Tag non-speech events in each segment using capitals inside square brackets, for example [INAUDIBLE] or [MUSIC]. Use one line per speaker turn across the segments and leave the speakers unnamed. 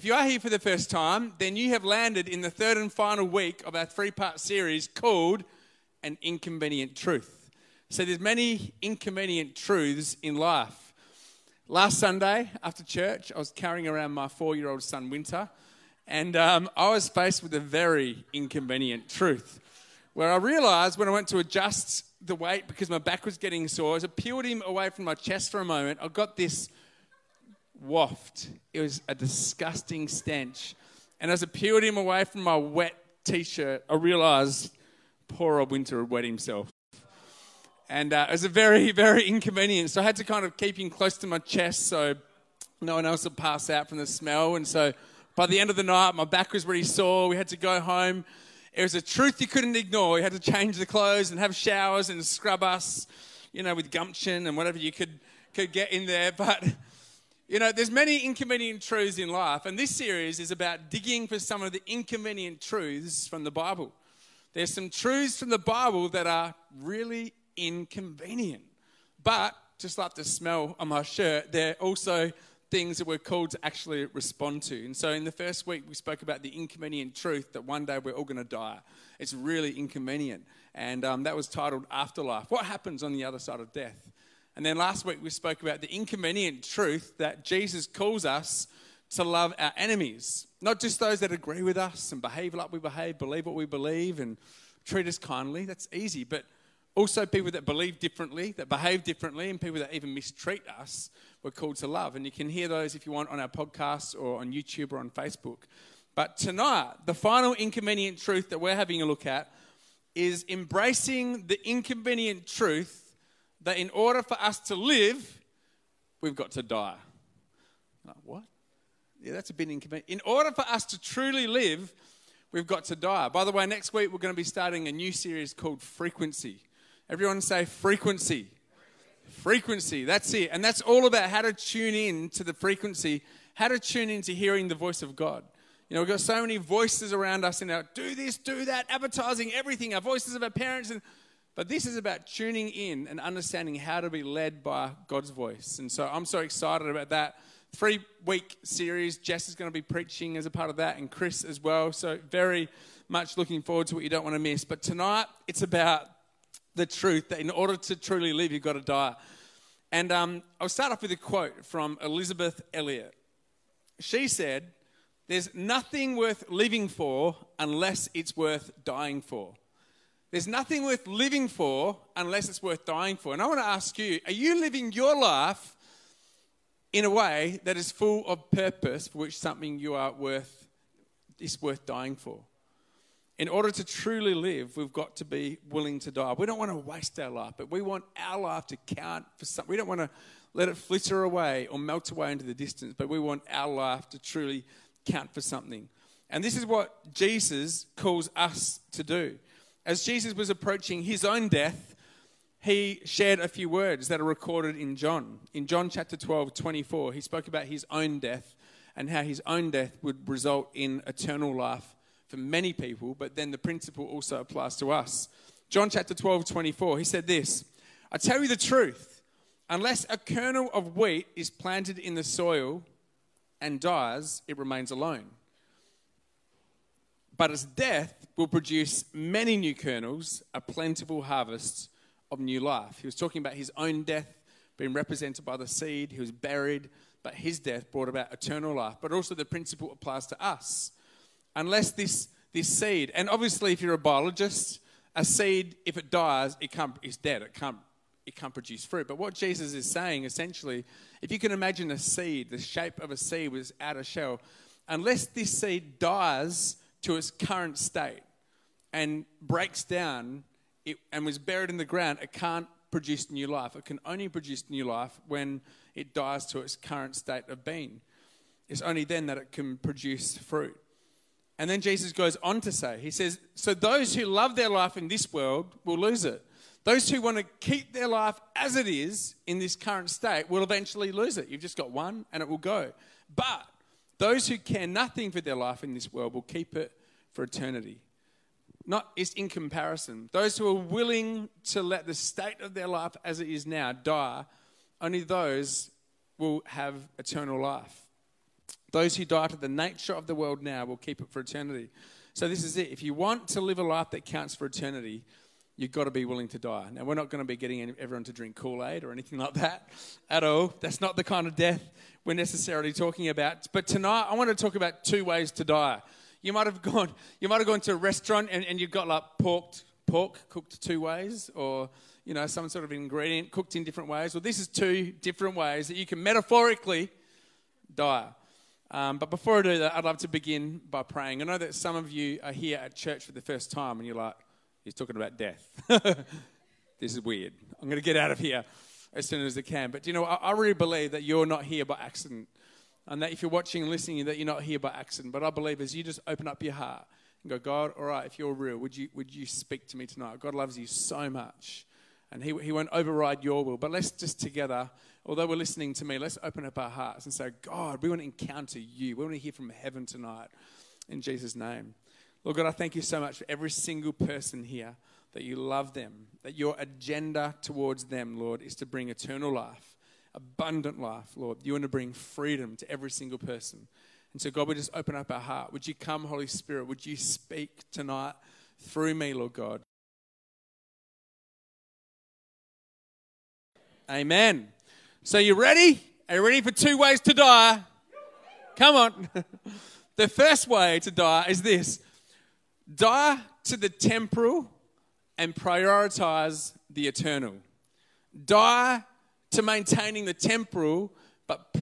If you are here for the first time, then you have landed in the third and final week of our three part series called An Inconvenient Truth. So there's many inconvenient truths in life. Last Sunday after church, I was carrying around my four year old son, Winter, and um, I was faced with a very inconvenient truth where I realized when I went to adjust the weight because my back was getting sore, as I peeled him away from my chest for a moment, I got this waft. It was a disgusting stench. And as I peeled him away from my wet t shirt, I realized poor old Winter had wet himself. And uh, it was a very, [LAUGHS] very inconvenient. So I had to kind of keep him close to my chest so no one else would pass out from the smell. And so by the end of the night, my back was really sore. We had to go home. It was a truth you couldn't ignore. We had to change the clothes and have showers and scrub us, you know, with gumption and whatever you could, could get in there. [LAUGHS] But you know, there's many inconvenient truths in life, and this series is about digging for some of the inconvenient truths from the Bible. There's some truths from the Bible that are really inconvenient, but just like the smell on my shirt, they're also things that we're called to actually respond to. And so, in the first week, we spoke about the inconvenient truth that one day we're all going to die. It's really inconvenient, and um, that was titled Afterlife. What happens on the other side of death? And then last week we spoke about the inconvenient truth that Jesus calls us to love our enemies, not just those that agree with us and behave like we behave, believe what we believe, and treat us kindly. That's easy. But also people that believe differently, that behave differently, and people that even mistreat us, we're called to love. And you can hear those if you want on our podcast or on YouTube or on Facebook. But tonight, the final inconvenient truth that we're having a look at is embracing the inconvenient truth that in order for us to live, we've got to die. Like, what? Yeah, that's a bit inconvenient. In order for us to truly live, we've got to die. By the way, next week we're going to be starting a new series called Frequency. Everyone say frequency. Frequency, that's it. And that's all about how to tune in to the frequency, how to tune into hearing the voice of God. You know, we've got so many voices around us in our do this, do that, advertising, everything, our voices of our parents. And but this is about tuning in and understanding how to be led by God's voice. And so I'm so excited about that. Three week series. Jess is going to be preaching as a part of that, and Chris as well. So, very much looking forward to what you don't want to miss. But tonight, it's about the truth that in order to truly live, you've got to die. And um, I'll start off with a quote from Elisabeth Elliot. She said, There's nothing worth living for unless it's worth dying for. There's nothing worth living for unless it's worth dying for. And I want to ask you are you living your life in a way that is full of purpose for which something you are worth is worth dying for? In order to truly live, we've got to be willing to die. We don't want to waste our life, but we want our life to count for something. We don't want to let it flitter away or melt away into the distance, but we want our life to truly count for something. And this is what Jesus calls us to do as Jesus was approaching his own death, he shared a few words that are recorded in John. In John chapter 12, 24, he spoke about his own death and how his own death would result in eternal life for many people, but then the principle also applies to us. John chapter 12, 24, he said this I tell you the truth, unless a kernel of wheat is planted in the soil and dies, it remains alone. But its death will produce many new kernels, a plentiful harvest of new life. He was talking about his own death being represented by the seed. He was buried, but his death brought about eternal life. But also the principle applies to us. Unless this, this seed, and obviously if you're a biologist, a seed, if it dies, it can't, it's dead. It can't, it can't produce fruit. But what Jesus is saying essentially, if you can imagine a seed, the shape of a seed was out of shell, unless this seed dies to its current state, and breaks down it, and was buried in the ground, it can't produce new life. It can only produce new life when it dies to its current state of being. It's only then that it can produce fruit. And then Jesus goes on to say, He says, So those who love their life in this world will lose it. Those who want to keep their life as it is in this current state will eventually lose it. You've just got one and it will go. But those who care nothing for their life in this world will keep it for eternity not is in comparison. Those who are willing to let the state of their life as it is now die, only those will have eternal life. Those who die to the nature of the world now will keep it for eternity. So, this is it. If you want to live a life that counts for eternity, you've got to be willing to die. Now, we're not going to be getting everyone to drink Kool Aid or anything like that at all. That's not the kind of death we're necessarily talking about. But tonight, I want to talk about two ways to die. You might have gone, you might have gone to a restaurant and, and you've got like pork, pork cooked two ways, or you know some sort of ingredient cooked in different ways. Well, this is two different ways that you can metaphorically die. Um, but before I do that, I'd love to begin by praying. I know that some of you are here at church for the first time and you're like, he's talking about death. [LAUGHS] this is weird. I'm going to get out of here as soon as I can. But you know, I, I really believe that you're not here by accident. And that if you're watching and listening, that you're not here by accident. But I believe as you just open up your heart and go, God, all right, if you're real, would you, would you speak to me tonight? God loves you so much. And he, he won't override your will. But let's just together, although we're listening to me, let's open up our hearts and say, God, we want to encounter you. We want to hear from heaven tonight in Jesus' name. Lord God, I thank you so much for every single person here that you love them, that your agenda towards them, Lord, is to bring eternal life, abundant life, Lord. You want to bring freedom to every single person. And so, God, we just open up our heart. Would you come, Holy Spirit? Would you speak tonight through me, Lord God? Amen. So, you ready? Are you ready for two ways to die? Come on. [LAUGHS] the first way to die is this die to the temporal and prioritize the eternal. Die to maintaining the temporal, but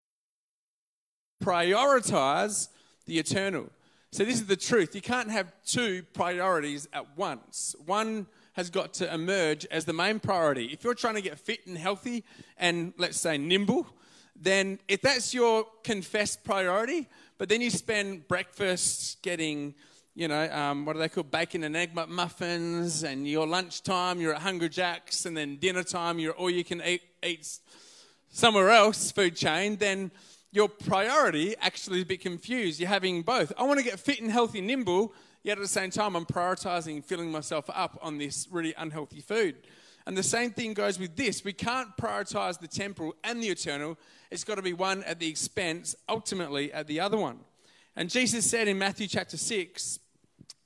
prioritize the eternal. So, this is the truth. You can't have two priorities at once. One has got to emerge as the main priority. If you're trying to get fit and healthy and, let's say, nimble, then if that's your confessed priority, but then you spend breakfast getting you know, um, what are they called? Bacon and egg muffins, and your lunchtime, you're at Hungry Jack's, and then dinner time, you're all you can eat, eat somewhere else, food chain, then your priority actually is a bit confused. You're having both. I want to get fit and healthy, nimble, yet at the same time, I'm prioritizing filling myself up on this really unhealthy food. And the same thing goes with this. We can't prioritize the temporal and the eternal. It's got to be one at the expense, ultimately, at the other one. And Jesus said in Matthew chapter 6,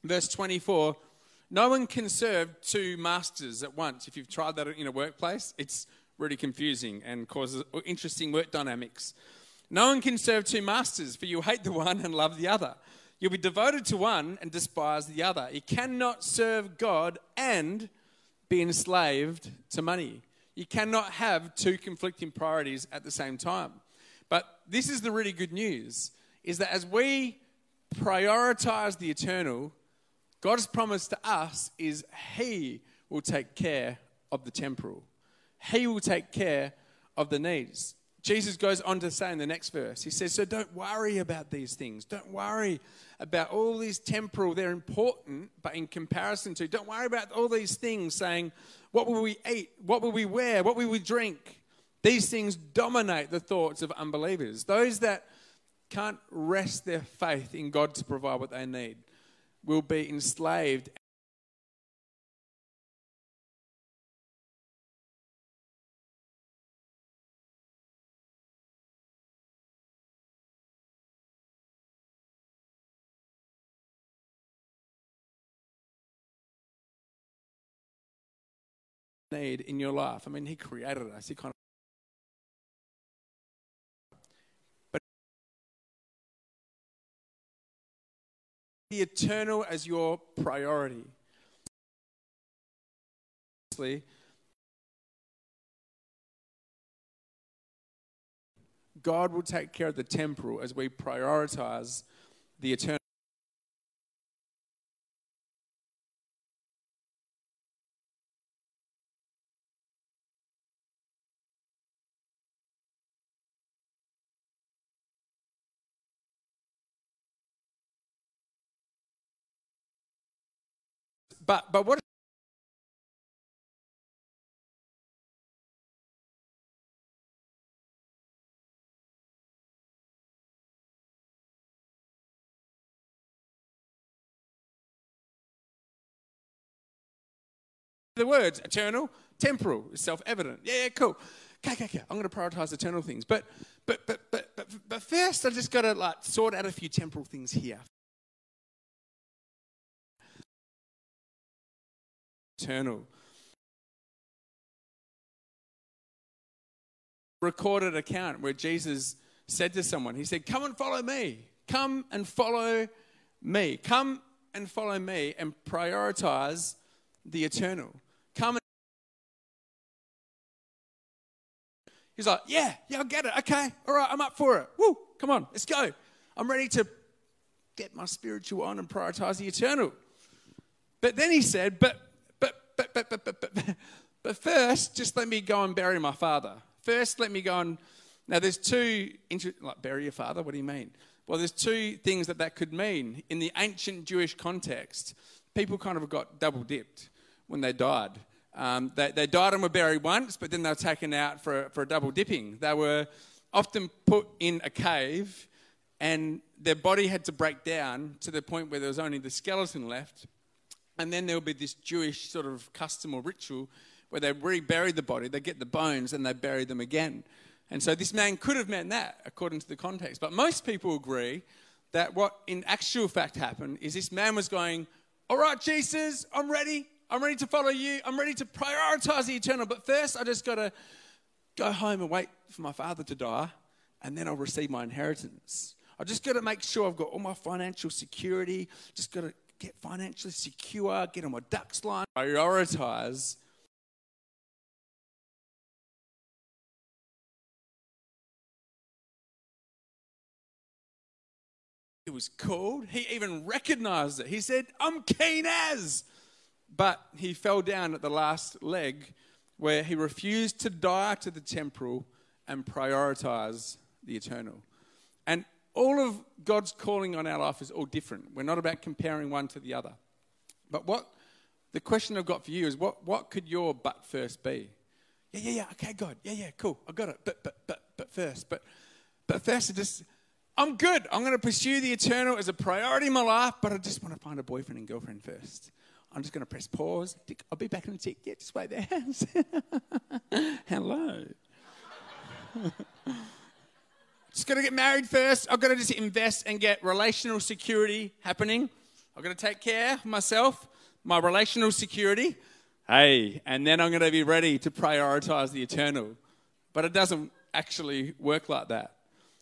Verse 24 No one can serve two masters at once. If you've tried that in a workplace, it's really confusing and causes interesting work dynamics. No one can serve two masters, for you'll hate the one and love the other. You'll be devoted to one and despise the other. You cannot serve God and be enslaved to money. You cannot have two conflicting priorities at the same time. But this is the really good news is that as we prioritize the eternal, God's promise to us is He will take care of the temporal, He will take care of the needs. Jesus goes on to say in the next verse, He says, So don't worry about these things. Don't worry about all these temporal. They're important, but in comparison to, don't worry about all these things saying, What will we eat? What will we wear? What will we drink? These things dominate the thoughts of unbelievers. Those that can't rest their faith in God to provide what they need will be enslaved need in your life. I mean, He created us. He kind of the eternal as your priority. God will take care of the temporal as we prioritize the eternal. But, but what the words eternal, temporal, is self-evident. Yeah, yeah, cool. Okay, okay, okay. I'm going to prioritize eternal things. But, but, but, but, but but, but first, I just got to like sort out a few temporal things here. Eternal. Recorded account where Jesus said to someone, He said, Come and follow me. Come and follow me. Come and follow me and prioritize the eternal. Come and He's like, Yeah, yeah, I get it. Okay, all right, I'm up for it. Woo, come on, let's go. I'm ready to get my spiritual on and prioritize the eternal. But then he said, But, but, but, but, but, but, but, first, just let me go and bury my father. First, let me go and. Now, there's two, like, bury your father? What do you mean? Well, there's two things that that could mean. In the ancient Jewish context, people kind of got double dipped when they died. Um, they, they, died and were buried once, but then they were taken out for, for a double dipping. They were often put in a cave, and their body had to break down to the point where there was only the skeleton left. And then there would be this Jewish sort of custom or ritual where they rebury the body, they get the bones, and they bury them again. And so this man could have meant that, according to the context. But most people agree that what in actual fact happened is this man was going, All right, Jesus, I'm ready. I'm ready to follow you. I'm ready to prioritize the eternal. But first, I just got to go home and wait for my father to die, and then I'll receive my inheritance. I just got to make sure I've got all my financial security. Just got to get financially secure, get on my ducks line, prioritize. It was called. He even recognized it. He said, I'm keen as. But he fell down at the last leg where he refused to die to the temporal and prioritize the eternal. And all of God's calling on our life is all different. We're not about comparing one to the other. But what the question I've got for you is what, what could your but first be? Yeah, yeah, yeah, okay, God. Yeah, yeah, cool. I got it. But but but but first, but but first I just I'm good. I'm going to pursue the eternal as a priority in my life, but I just want to find a boyfriend and girlfriend first. I'm just going to press pause. I'll be back in a tick. Yeah, just wait there. [LAUGHS] Hello. [LAUGHS] just got to get married first. I've got to just invest and get relational security happening. I've got to take care of myself, my relational security. Hey, and then I'm going to be ready to prioritize the eternal. But it doesn't actually work like that.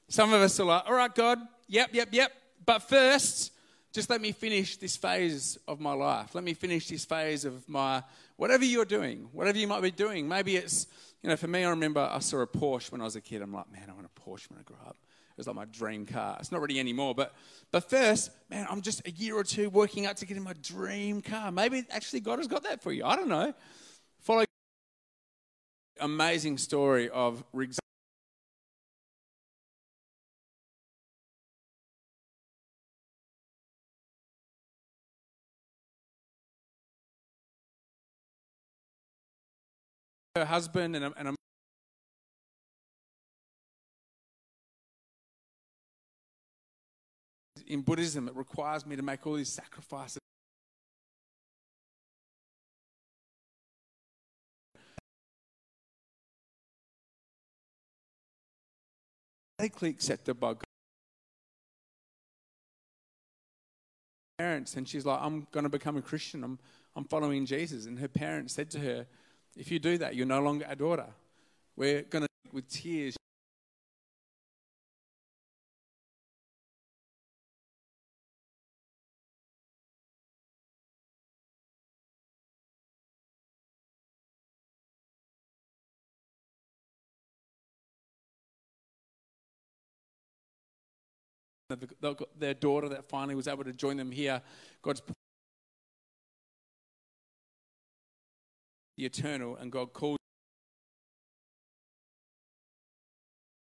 Some of us are like, all right, God, yep, yep, yep. But first, just let me finish this phase of my life. Let me finish this phase of my whatever you're doing, whatever you might be doing. Maybe it's, you know, for me, I remember I saw a Porsche when I was a kid. I'm like, man, I want a Porsche when I grow up. It was like my dream car. It's not really anymore, but but first, man, I'm just a year or two working out to get in my dream car. Maybe actually God has got that for you. I don't know. Follow amazing story of her husband and a, and a in Buddhism, it requires me to make all these sacrifices. Accepted by God. Parents, and she's like, I'm going to become a Christian. I'm, I'm following Jesus. And her parents said to her, if you do that, you're no longer a daughter. We're going to, with tears, their daughter that finally was able to join them here. God's the eternal, and God calls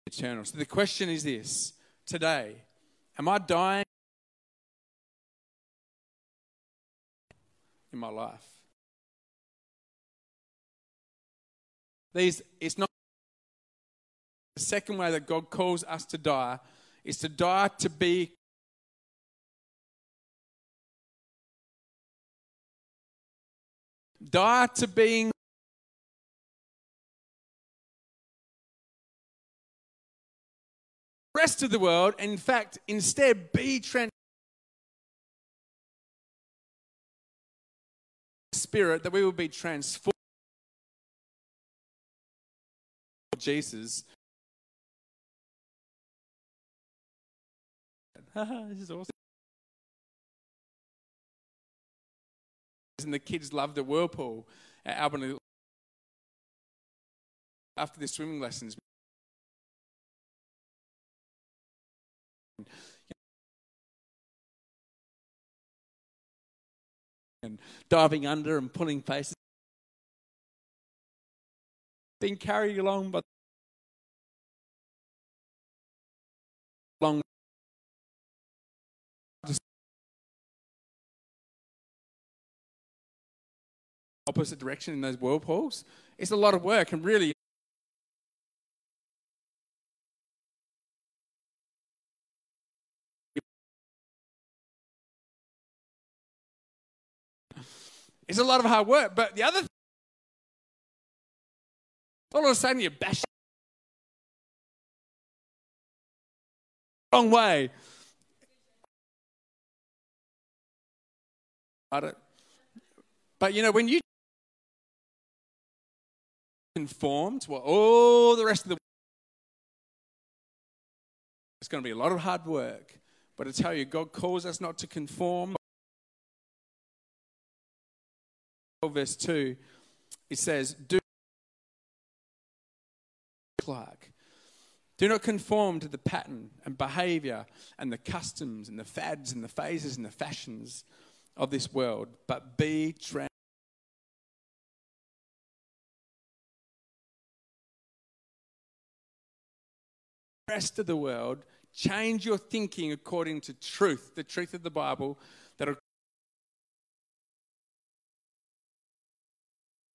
eternal. So the question is this today, am I dying in my life? These, it's not the second way that God calls us to die is to die to be die to being rest of the world, in fact, instead be trans spirit that we will be transformed Jesus. [LAUGHS] this is awesome. And the kids loved the whirlpool at Albany after their swimming lessons. And diving under and pulling faces. Being carried along by long opposite direction in those whirlpools. It's a lot of work and really It's a lot of hard work. But the other thing, all of a sudden you bash wrong way. Uh, but you know, when you conform to what all the rest of the it's going to be a lot of hard work. But I tell you, God calls us not to conform. verse 2, it says, Do Clark. Do not conform to the pattern and behavior and the customs and the fads and the phases and the fashions of this world, but be transformed. Rest of the world, change your thinking according to truth, the truth of the Bible, that will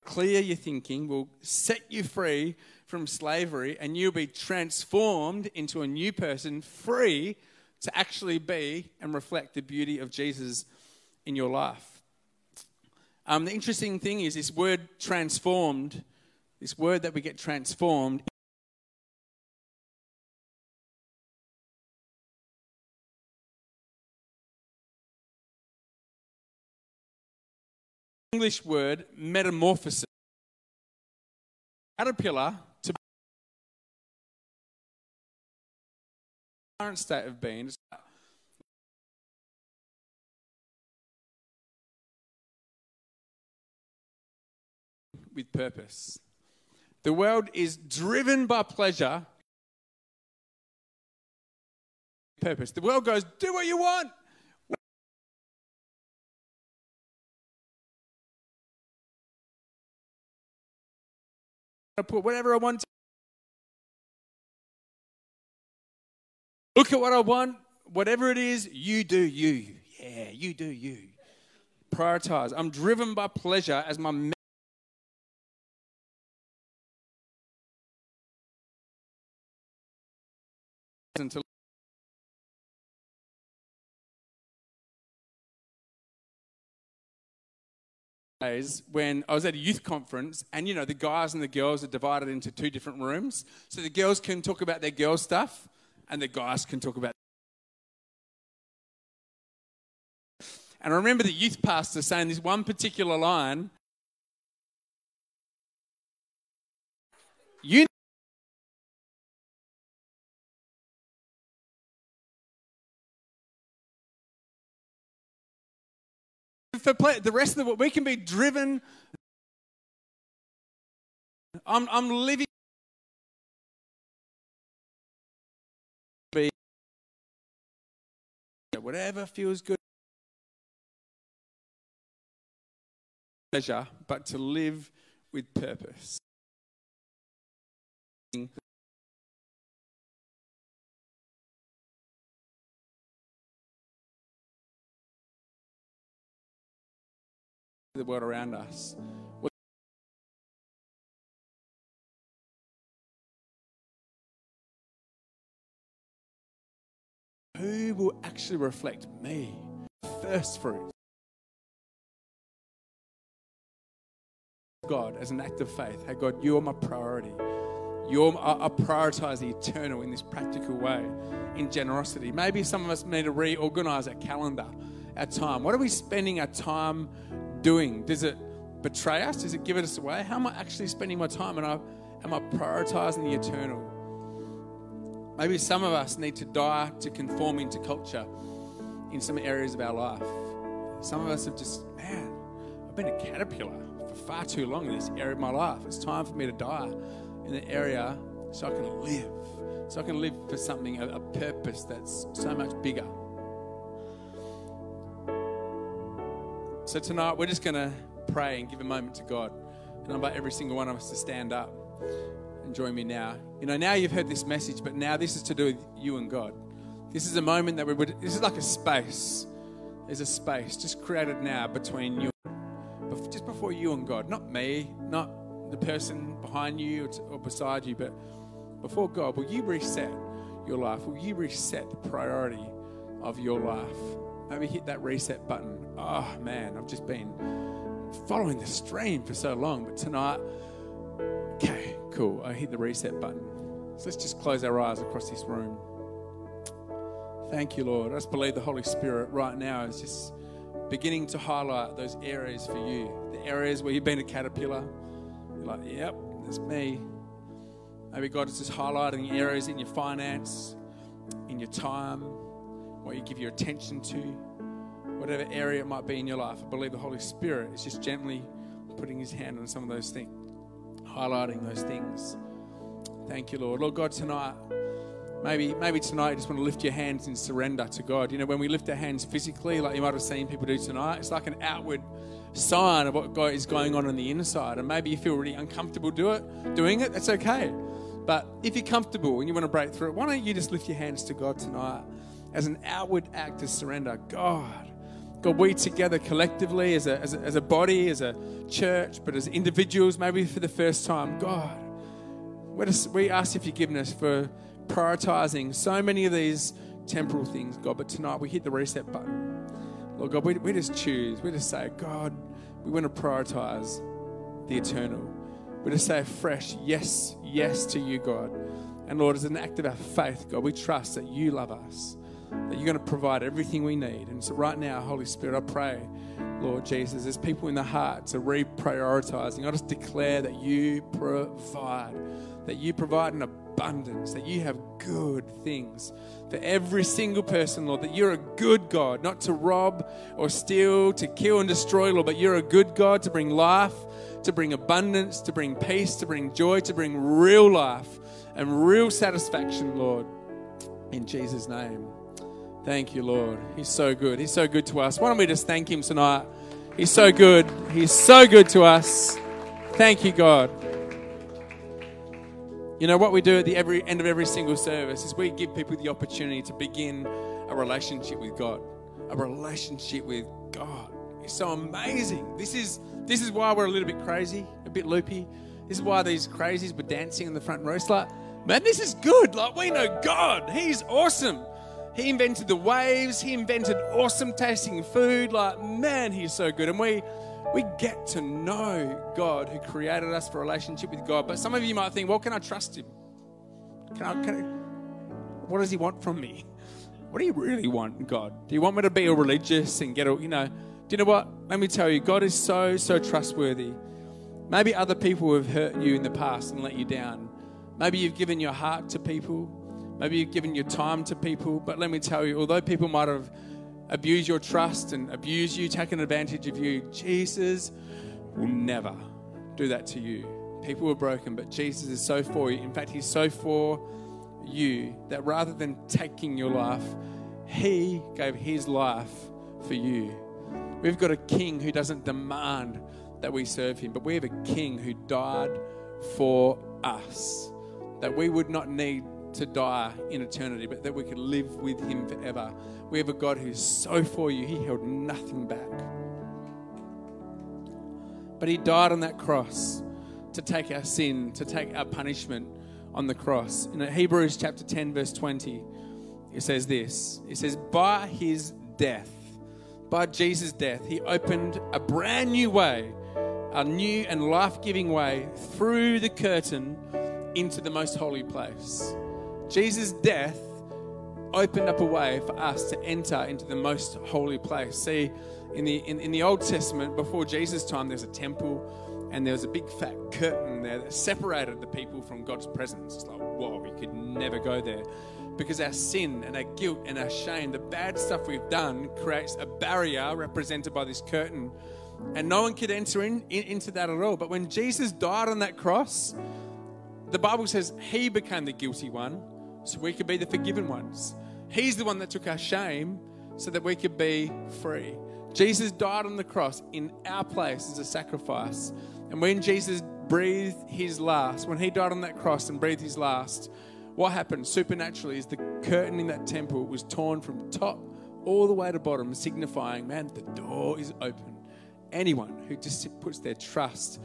clear your thinking, will set you free from slavery, and you'll be transformed into a new person, free to actually be and reflect the beauty of Jesus in your life. Um, the interesting thing is this word transformed, this word that we get transformed. English word metamorphosis. Caterpillar to current state of being with purpose. The world is driven by pleasure. Purpose. The world goes, do what you want. Put whatever I want. Look at what I want. Whatever it is, you do you. Yeah, you do you. Prioritize. I'm driven by pleasure as my days when I was at a youth conference, and you know, the guys and the girls are divided into two different rooms. So the girls can talk about their girl stuff, and the guys can talk about. And I remember the youth pastor saying this one particular line. You for the rest of the world. we can be driven. I'm, I'm living. Whatever feels good. Pleasure, but to live with purpose. The world around us. Who will actually reflect me? First fruit. God, as an act of faith, hey God, you are my priority. You're, I, I prioritize the eternal in this practical way, in generosity. Maybe some of us need to reorganize our calendar, our time. What are we spending our time doing? Does it betray us? Does it give it us away? How am I actually spending my time? And I, am I prioritizing the eternal? Maybe some of us need to die to conforming to culture in some areas of our life. Some of us have just, man, I've been a caterpillar for far too long in this area of my life. It's time for me to die in the area so I can live. So I can live for something, a purpose that's so much bigger. So tonight we're just going to pray and give a moment to God. And I invite every single one of us to stand up and join me now. You know, now you've heard this message, but now this is to do with you and God. This is a moment that we would, this is like a space. There's a space just created now between you, just before you and God. Not me, not the person behind you or beside you, but before God, will you reset your life? Will you reset the priority of your life? Maybe hit that reset button. Oh man, I've just been following the stream for so long, but tonight, okay, cool. I hit the reset button. So let's just close our eyes across this room. Thank you, Lord. I just believe the Holy Spirit right now is just beginning to highlight those areas for you. The areas where you've been a caterpillar. You're like, yep, that's me. Maybe God is just highlighting areas in your finance, in your time, what you give your attention to, whatever area it might be in your life. I believe the Holy Spirit is just gently putting his hand on some of those things, highlighting those things. Thank you, Lord. Lord God, tonight, Maybe, maybe tonight you just want to lift your hands in surrender to God. You know, when we lift our hands physically, like you might have seen people do tonight, it's like an outward sign of what God is going on on the inside. And maybe you feel really uncomfortable do it, doing it, that's okay. But if you're comfortable and you want to break through it, why don't you just lift your hands to God tonight as an outward act of surrender? God, God, we together collectively as a, as a, as a body, as a church, but as individuals, maybe for the first time, God, we, we ask your forgiveness for prioritizing so many of these temporal things, God. But tonight we hit the reset button. Lord God, we, we just choose. We just say, God, we want to prioritize the eternal. We just say fresh, yes, yes to you, God. And Lord, as an act of our faith, God, we trust that you love us, that you're going to provide everything we need. And so right now, Holy Spirit, I pray, Lord Jesus, there's people in the heart to reprioritizing. I just declare that you provide, that you provide an abundance, that you have good things for every single person, Lord, that you're a good God, not to rob or steal, to kill and destroy, Lord, but you're a good God to bring life, to bring abundance, to bring peace, to bring joy, to bring real life and real satisfaction, Lord, in Jesus' name. Thank you, Lord. He's so good. He's so good to us. Why don't we just thank Him tonight? He's so good. He's so good to us. Thank you, God. You know, what we do at the every, end of every single service is we give people the opportunity to begin a relationship with God. A relationship with God. It's so amazing. This is, this is why we're a little bit crazy, a bit loopy. This is why these crazies were dancing in the front row. It's like, man, this is good. Like, we know God. He's awesome. He invented the waves. He invented awesome tasting food. Like, man, he's so good. And we we get to know God who created us for a relationship with God. But some of you might think, well, can I trust Him? Can I, can I, what does He want from me? What do you really want, God? Do you want me to be a religious and get a, you know, do you know what? Let me tell you, God is so, so trustworthy. Maybe other people have hurt you in the past and let you down. Maybe you've given your heart to people. Maybe you've given your time to people. But let me tell you, although people might have abused your trust and abused you, taken advantage of you, Jesus will never do that to you. People are broken, but Jesus is so for you. In fact, He's so for you that rather than taking your life, He gave His life for you. We've got a king who doesn't demand that we serve Him, but we have a king who died for us, that we would not need to die in eternity, but that we could live with Him forever. We have a God who's so for you, He held nothing back. But He died on that cross to take our sin, to take our punishment on the cross. In Hebrews chapter 10, verse 20, it says this It says, By His death, by Jesus' death, He opened a brand new way, a new and life giving way through the curtain into the most holy place. Jesus' death opened up a way for us to enter into the most holy place. See, in the, in, in the Old Testament, before Jesus' time, there's a temple and there was a big fat curtain there that separated the people from God's presence. It's like, whoa, we could never go there. Because our sin and our guilt and our shame, the bad stuff we've done, creates a barrier represented by this curtain. And no one could enter in, in, into that at all. But when Jesus died on that cross, the Bible says he became the guilty one so we could be the forgiven ones. He's the one that took our shame so that we could be free. Jesus died on the cross in our place as a sacrifice. And when Jesus breathed his last, when he died on that cross and breathed his last, what happened supernaturally is the curtain in that temple was torn from top all the way to bottom, signifying, man, the door is open. Anyone who just puts their trust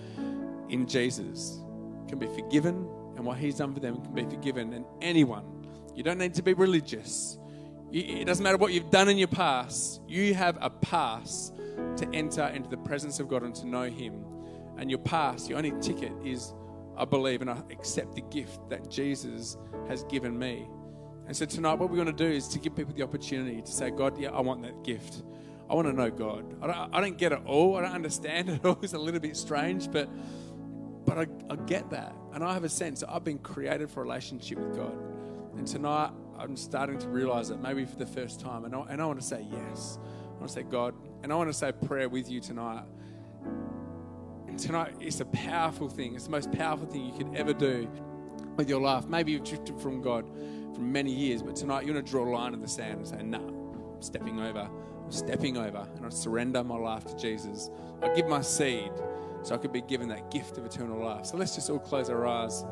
in Jesus can be forgiven, and what he's done for them can be forgiven. And anyone, you don't need to be religious. It doesn't matter what you've done in your past, you have a pass to enter into the presence of God and to know Him. And your pass, your only ticket is I believe and I accept the gift that Jesus has given me. And so tonight, what we're going to do is to give people the opportunity to say, God, yeah, I want that gift. I want to know God. I don't, I don't get it all. I don't understand [LAUGHS] it all. It's a little bit strange, but but I, I get that. And I have a sense that I've been created for a relationship with God. And tonight, I'm starting to realize that maybe for the first time. And I, and I want to say yes. I want to say, God, and I want to say prayer with you tonight. And tonight, it's a powerful thing. It's the most powerful thing you could ever do with your life. Maybe you've drifted from God for many years, but tonight you want to draw a line in the sand and say, nah, I'm stepping over. I'm stepping over and I surrender my life to Jesus. I give my seed so I could be given that gift of eternal life. So let's just all close our eyes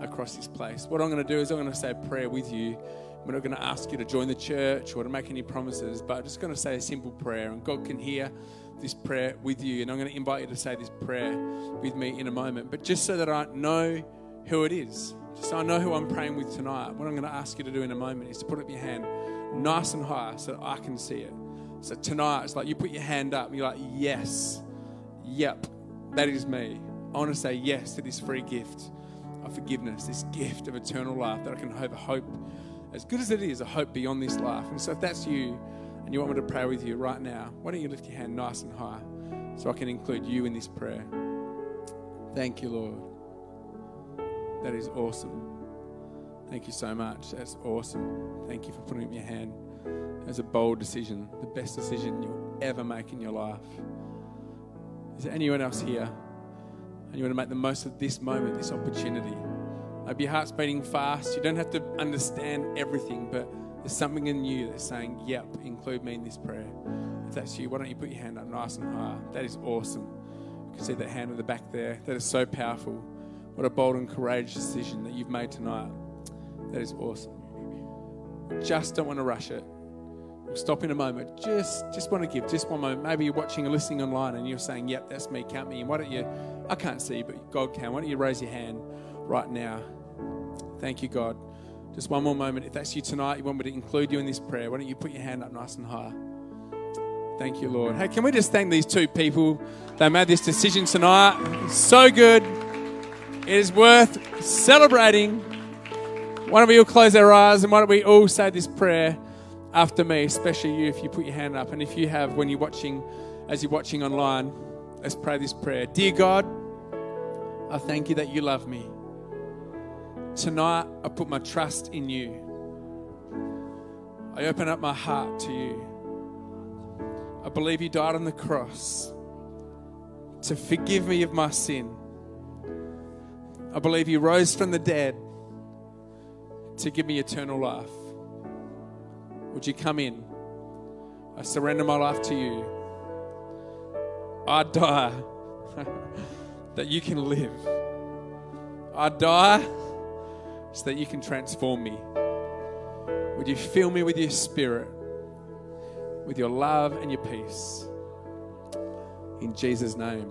across this place. What I'm going to do is I'm going to say a prayer with you. We're not going to ask you to join the church or to make any promises, but I'm just going to say a simple prayer, and God can hear this prayer with you. And I'm going to invite you to say this prayer with me in a moment. But just so that I know who it is, just so I know who I'm praying with tonight, what I'm going to ask you to do in a moment is to put up your hand nice and high so that I can see it. So tonight, it's like you put your hand up and you're like, yes, yep, that is me. I want to say yes to this free gift of forgiveness, this gift of eternal life that I can have a hope, as good as it is, a hope beyond this life. And so if that's you and you want me to pray with you right now, why don't you lift your hand nice and high so I can include you in this prayer? Thank you, Lord. That is awesome. Thank you so much. That's awesome. Thank you for putting up your hand. Was a bold decision, the best decision you'll ever make in your life. Is there anyone else here? And you want to make the most of this moment, this opportunity? Maybe your heart's beating fast. You don't have to understand everything, but there's something in you that's saying, Yep, include me in this prayer. If that's you, why don't you put your hand up nice and high? That is awesome. You can see that hand at the back there. That is so powerful. What a bold and courageous decision that you've made tonight. That is awesome. Just don't want to rush it. We'll stop in a moment. Just just want to give just one moment. Maybe you're watching or listening online and you're saying, Yep, that's me, count me in. Why don't you I can't see, you, but God can. Why don't you raise your hand right now? Thank you, God. Just one more moment. If that's you tonight, you want me to include you in this prayer, why don't you put your hand up nice and high? Thank you, Lord. Hey, can we just thank these two people? They made this decision tonight. so good. It is worth celebrating. Why don't we all close our eyes and why don't we all say this prayer? After me, especially you, if you put your hand up. And if you have, when you're watching, as you're watching online, let's pray this prayer. Dear God, I thank you that you love me. Tonight, I put my trust in you. I open up my heart to you. I believe you died on the cross to forgive me of my sin. I believe you rose from the dead to give me eternal life. Would you come in? I surrender my life to you. I die [LAUGHS] that you can live. I die [LAUGHS] so that you can transform me. Would you fill me with your spirit, with your love and your peace? In Jesus' name.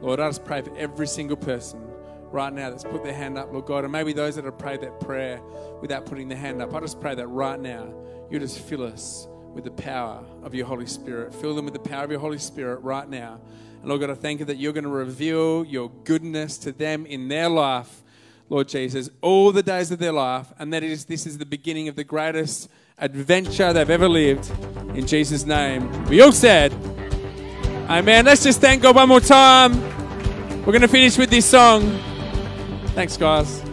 Lord, I just pray for every single person right now that's put their hand up, Lord God, and maybe those that have prayed that prayer without putting their hand up. I just pray that right now you just fill us with the power of your Holy Spirit. Fill them with the power of your Holy Spirit right now. And Lord God, I thank you that you're going to reveal your goodness to them in their life. Lord Jesus, all the days of their life, and that is this is the beginning of the greatest adventure they've ever lived. In Jesus' name. We all said, Amen. Let's just thank God one more time. We're going to finish with this song. Thanks, guys.